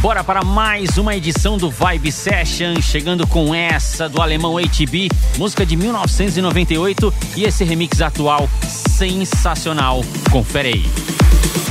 Bora para mais uma edição do Vibe Session, chegando com essa do alemão HB, música de 1998 e esse remix atual sensacional. Confere aí.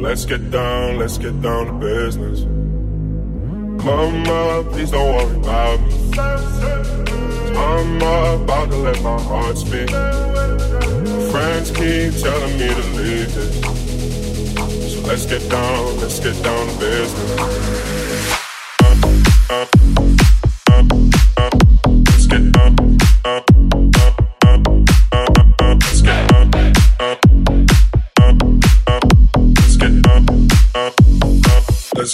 Let's get down, let's get down to business. Mama, please don't worry about me. I'm about to let my heart speak. Friends keep telling me to leave this. So let's get down, let's get down to business.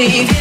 On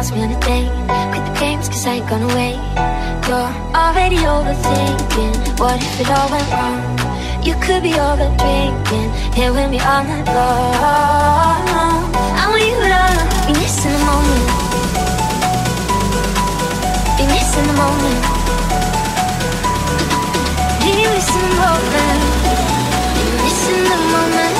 ask me date. Quit the games, cause I ain't gonna wait. You're already overthinking. What if it all went wrong? You could be over drinking, here with me all night long. I want you to be missing the moment. Be missing the moment. Be missing the moment in the moment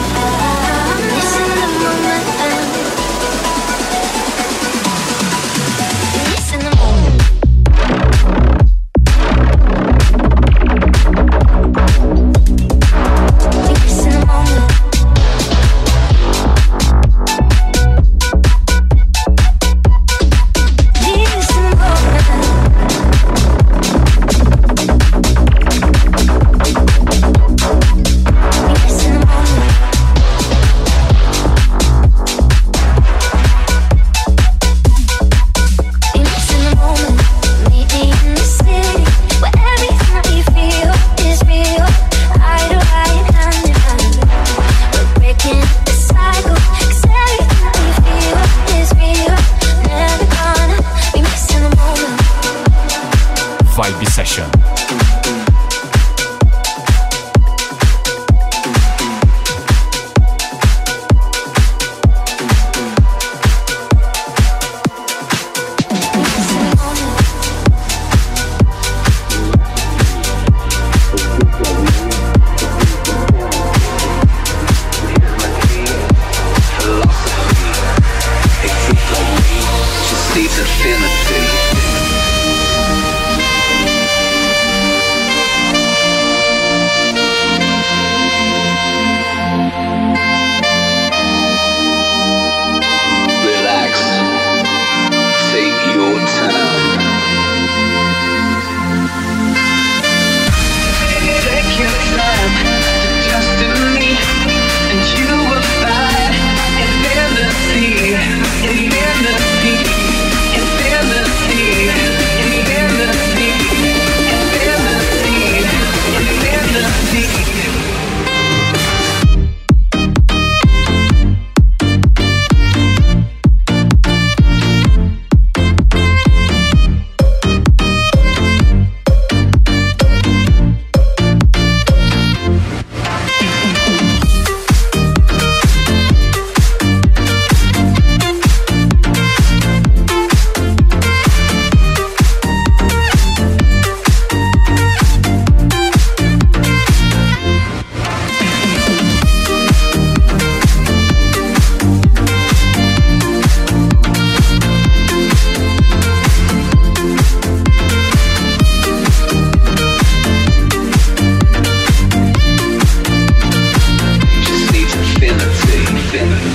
Spin.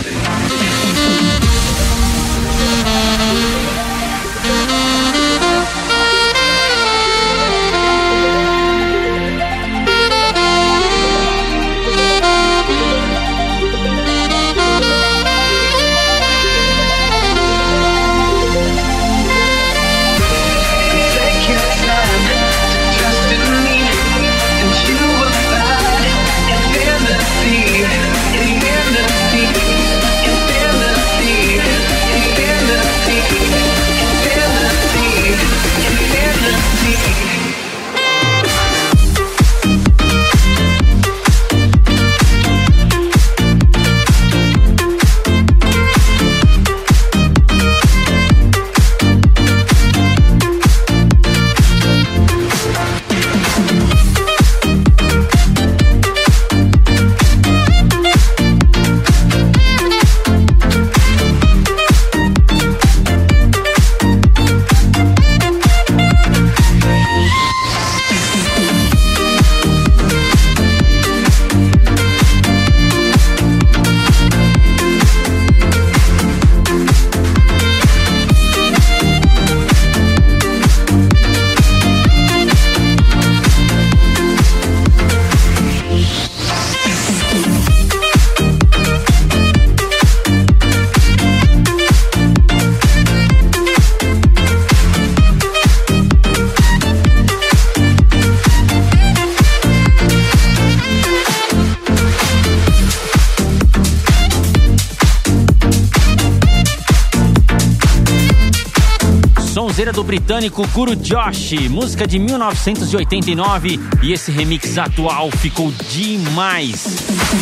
Sonzeira do britânico Guru Josh, música de 1989 e esse remix atual ficou demais.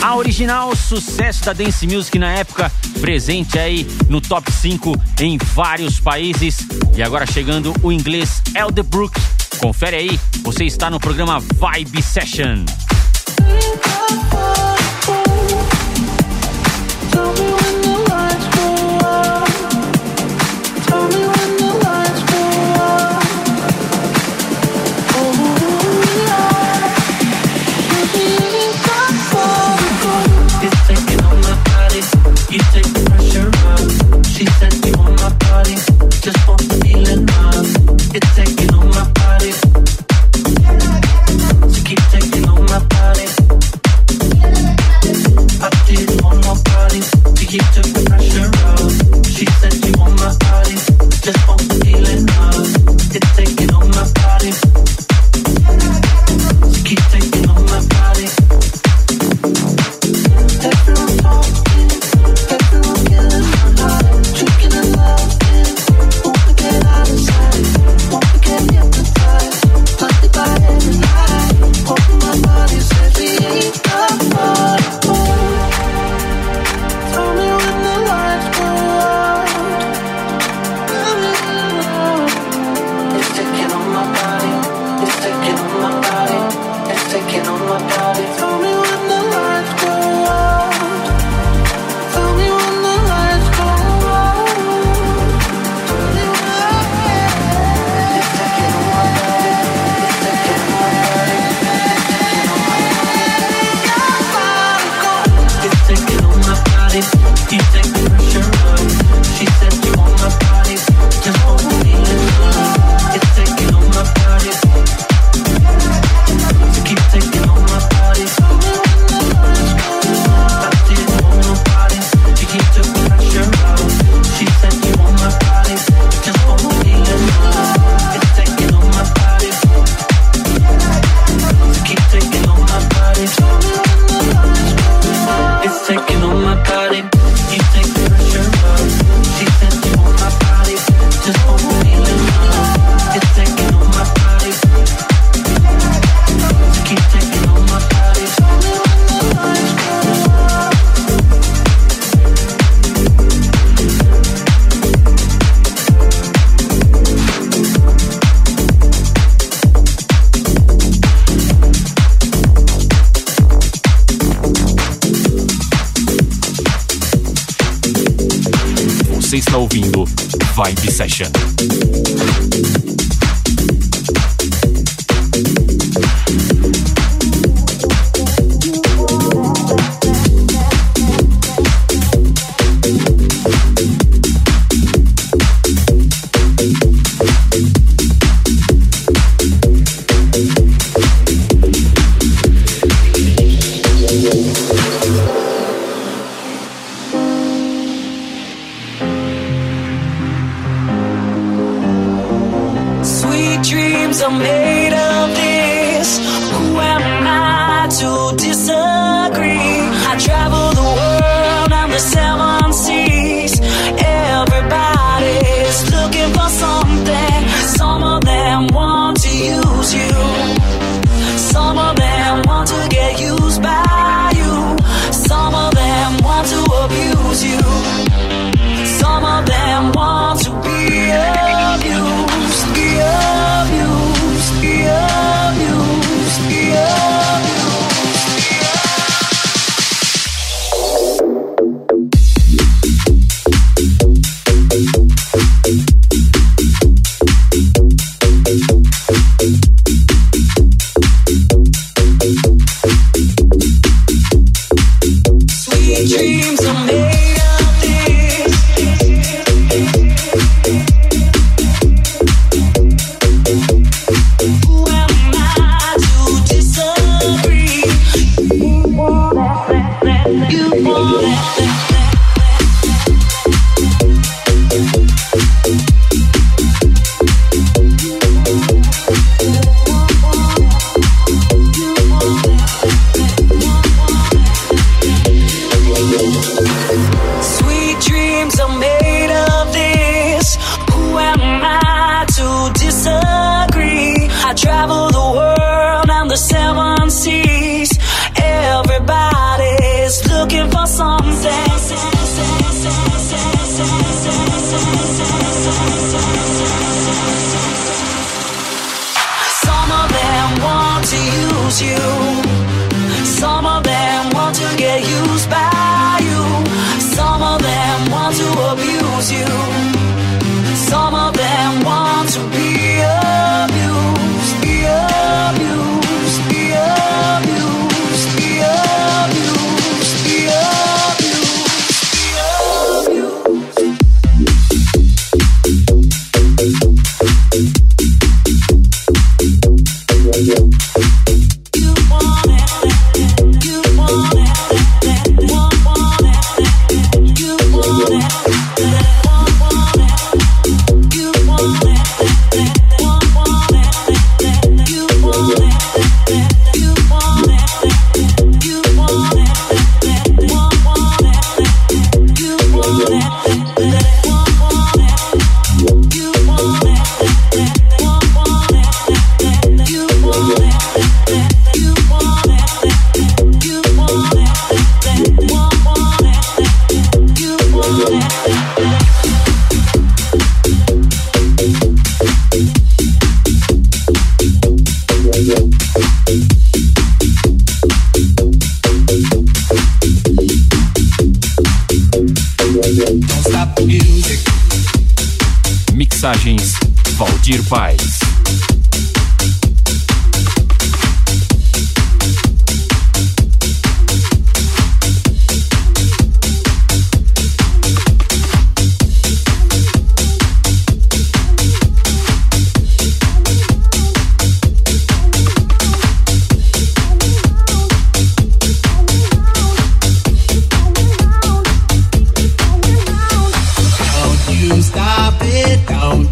A original, sucesso da dance music na época, presente aí no top 5 em vários países. E agora chegando o inglês Elderbrook. Confere aí, você está no programa Vibe Session. Session.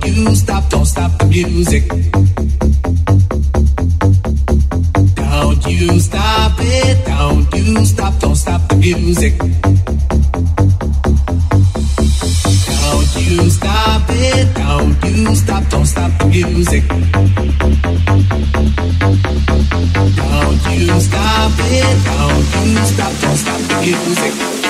You stop, don't stop the music. Don't you stop it, don't you stop, don't stop the music. Don't you stop it, don't you stop, don't stop the music. Don't you stop it, don't you stop, don't stop the music.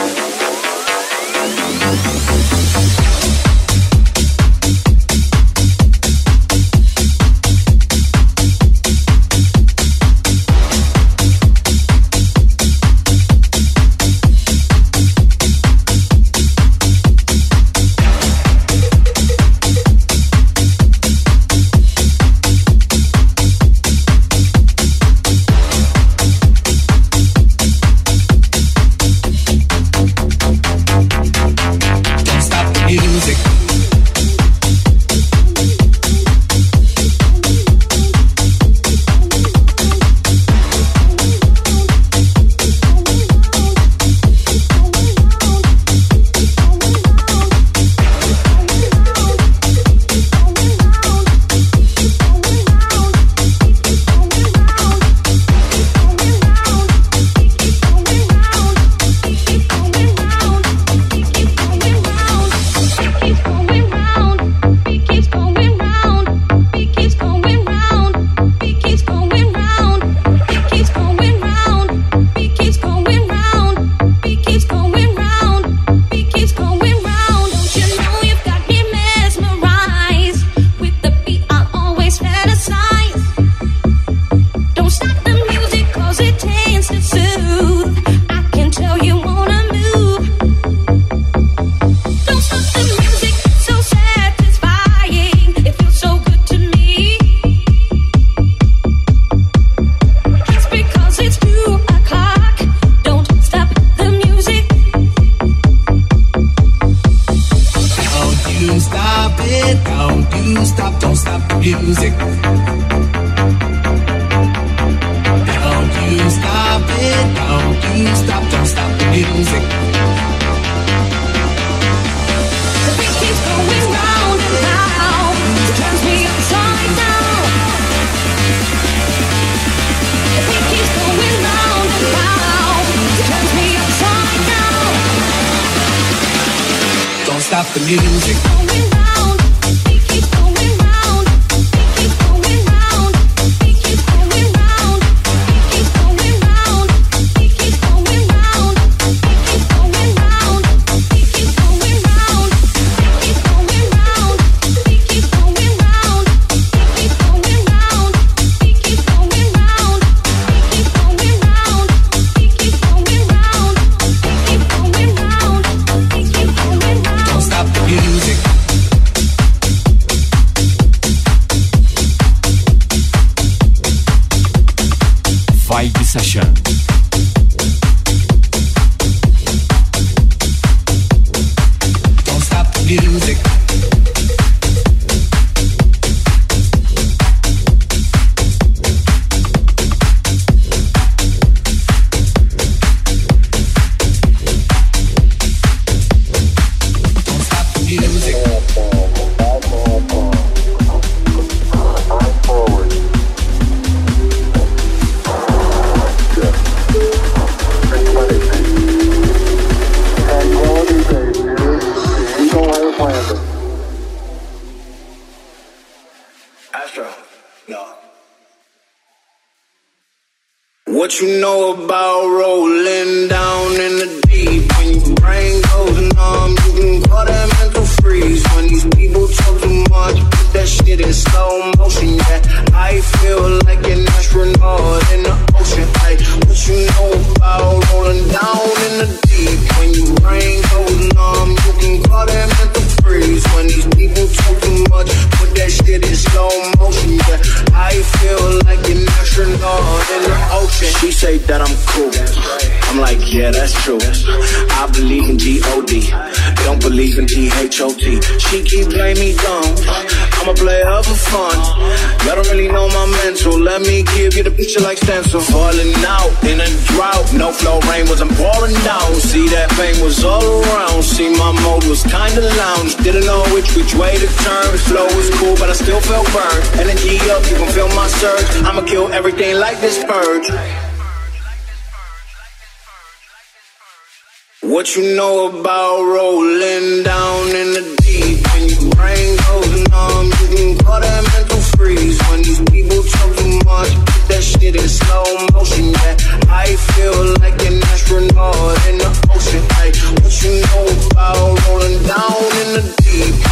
About. Shit like stencil. Falling out in a drought. No flow rain wasn't pouring down. See that fame was all around. See my mode was kinda lounge. Didn't know which which way to turn. Flow was cool, but I still felt burned. Energy up, you can feel my surge. I'ma kill everything like this purge. What you know about rolling down in the it in slow motion, yeah. I feel like an astronaut in the ocean. like what you know about rolling down in the deep?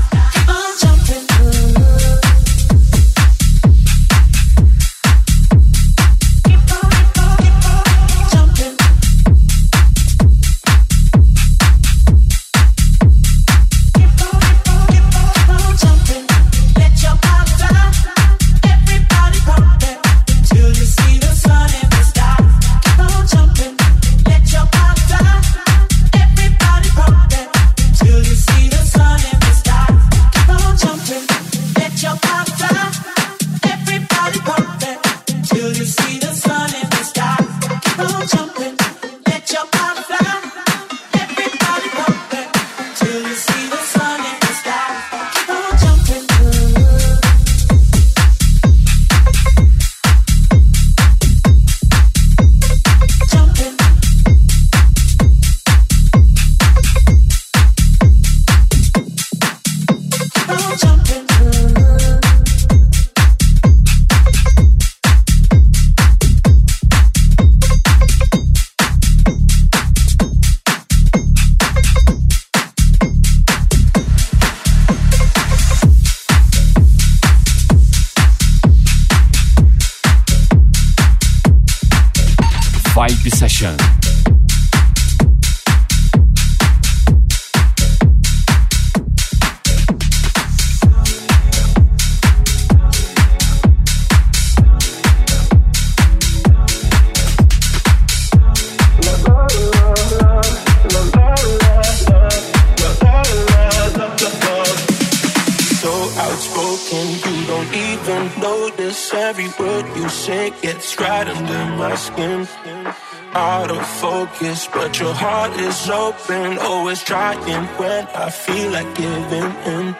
trying when I feel like giving in.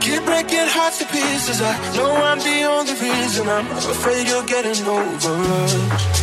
Keep breaking hearts to pieces. I know I'm the only reason. I'm afraid you're getting over us.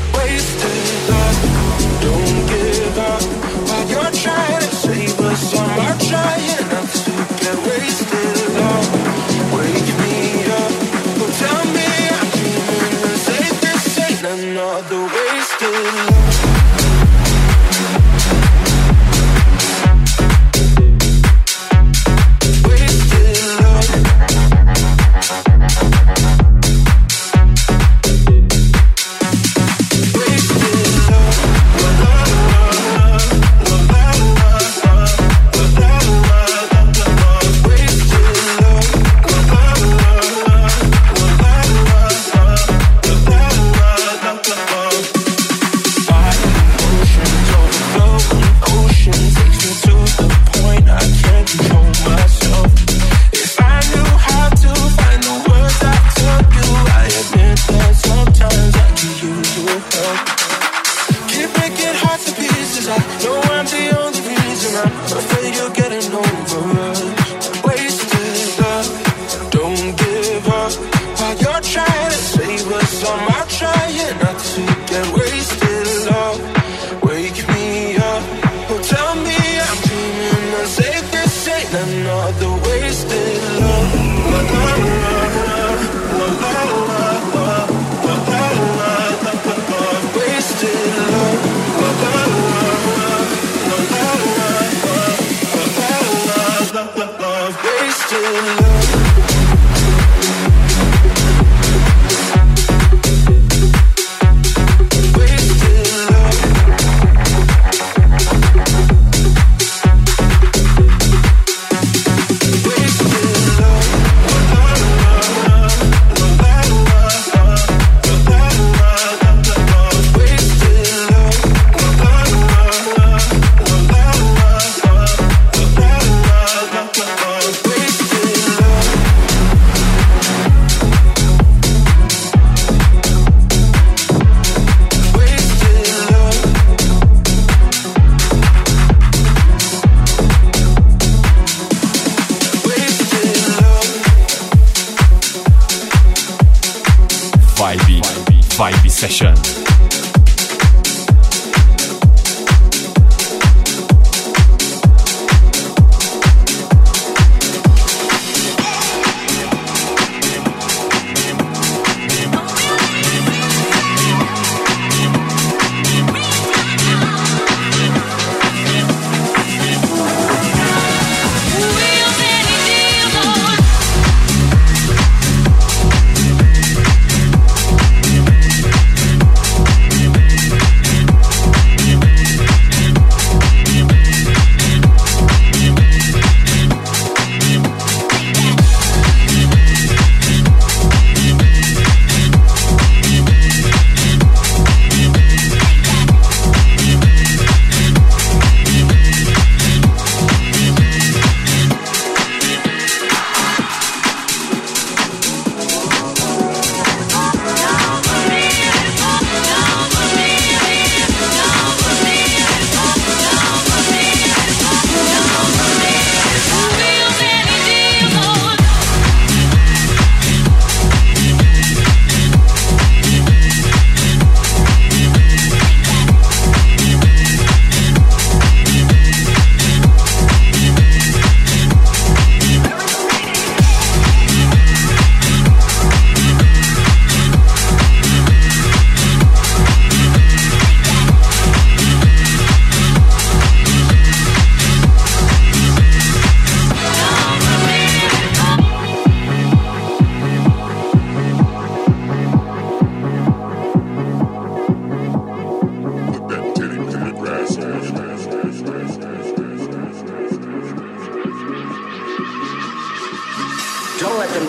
Session.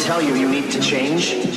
tell you you need to change?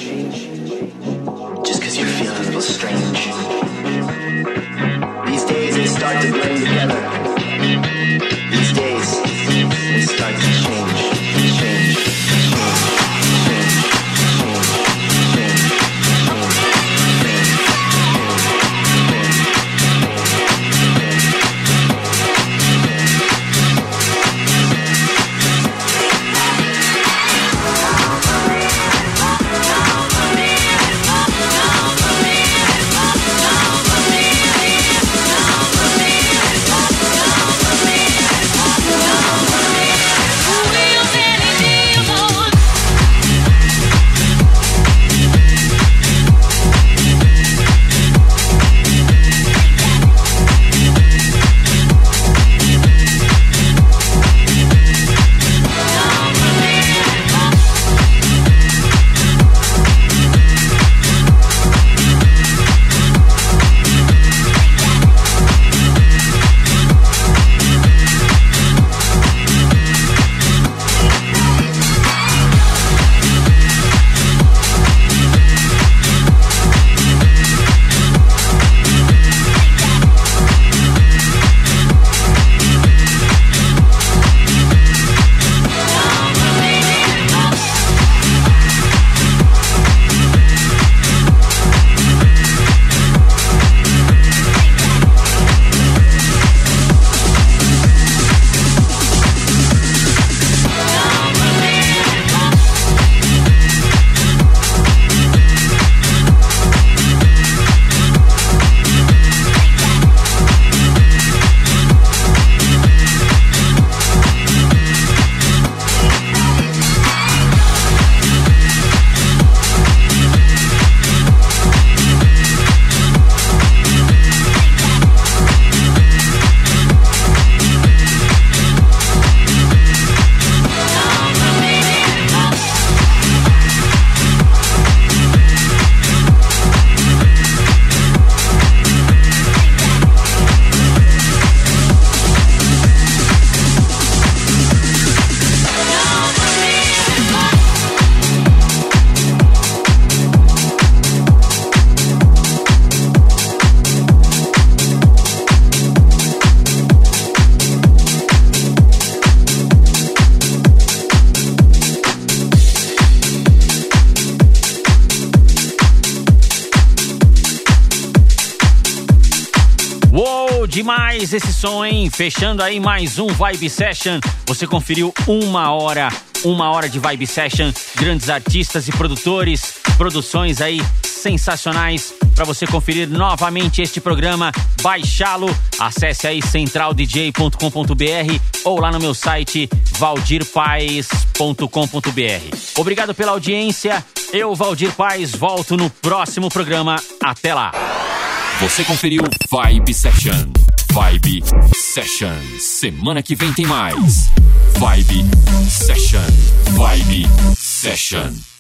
Som, hein? Fechando aí mais um Vibe Session. Você conferiu uma hora, uma hora de Vibe Session. Grandes artistas e produtores, produções aí sensacionais. Para você conferir novamente este programa, baixá-lo, acesse aí centraldj.com.br ou lá no meu site valdirpaes.com.br. Obrigado pela audiência. Eu, Valdir Paes, volto no próximo programa. Até lá. Você conferiu Vibe Session. Vibe Session. Semana que vem tem mais. Vibe Session. Vibe Session.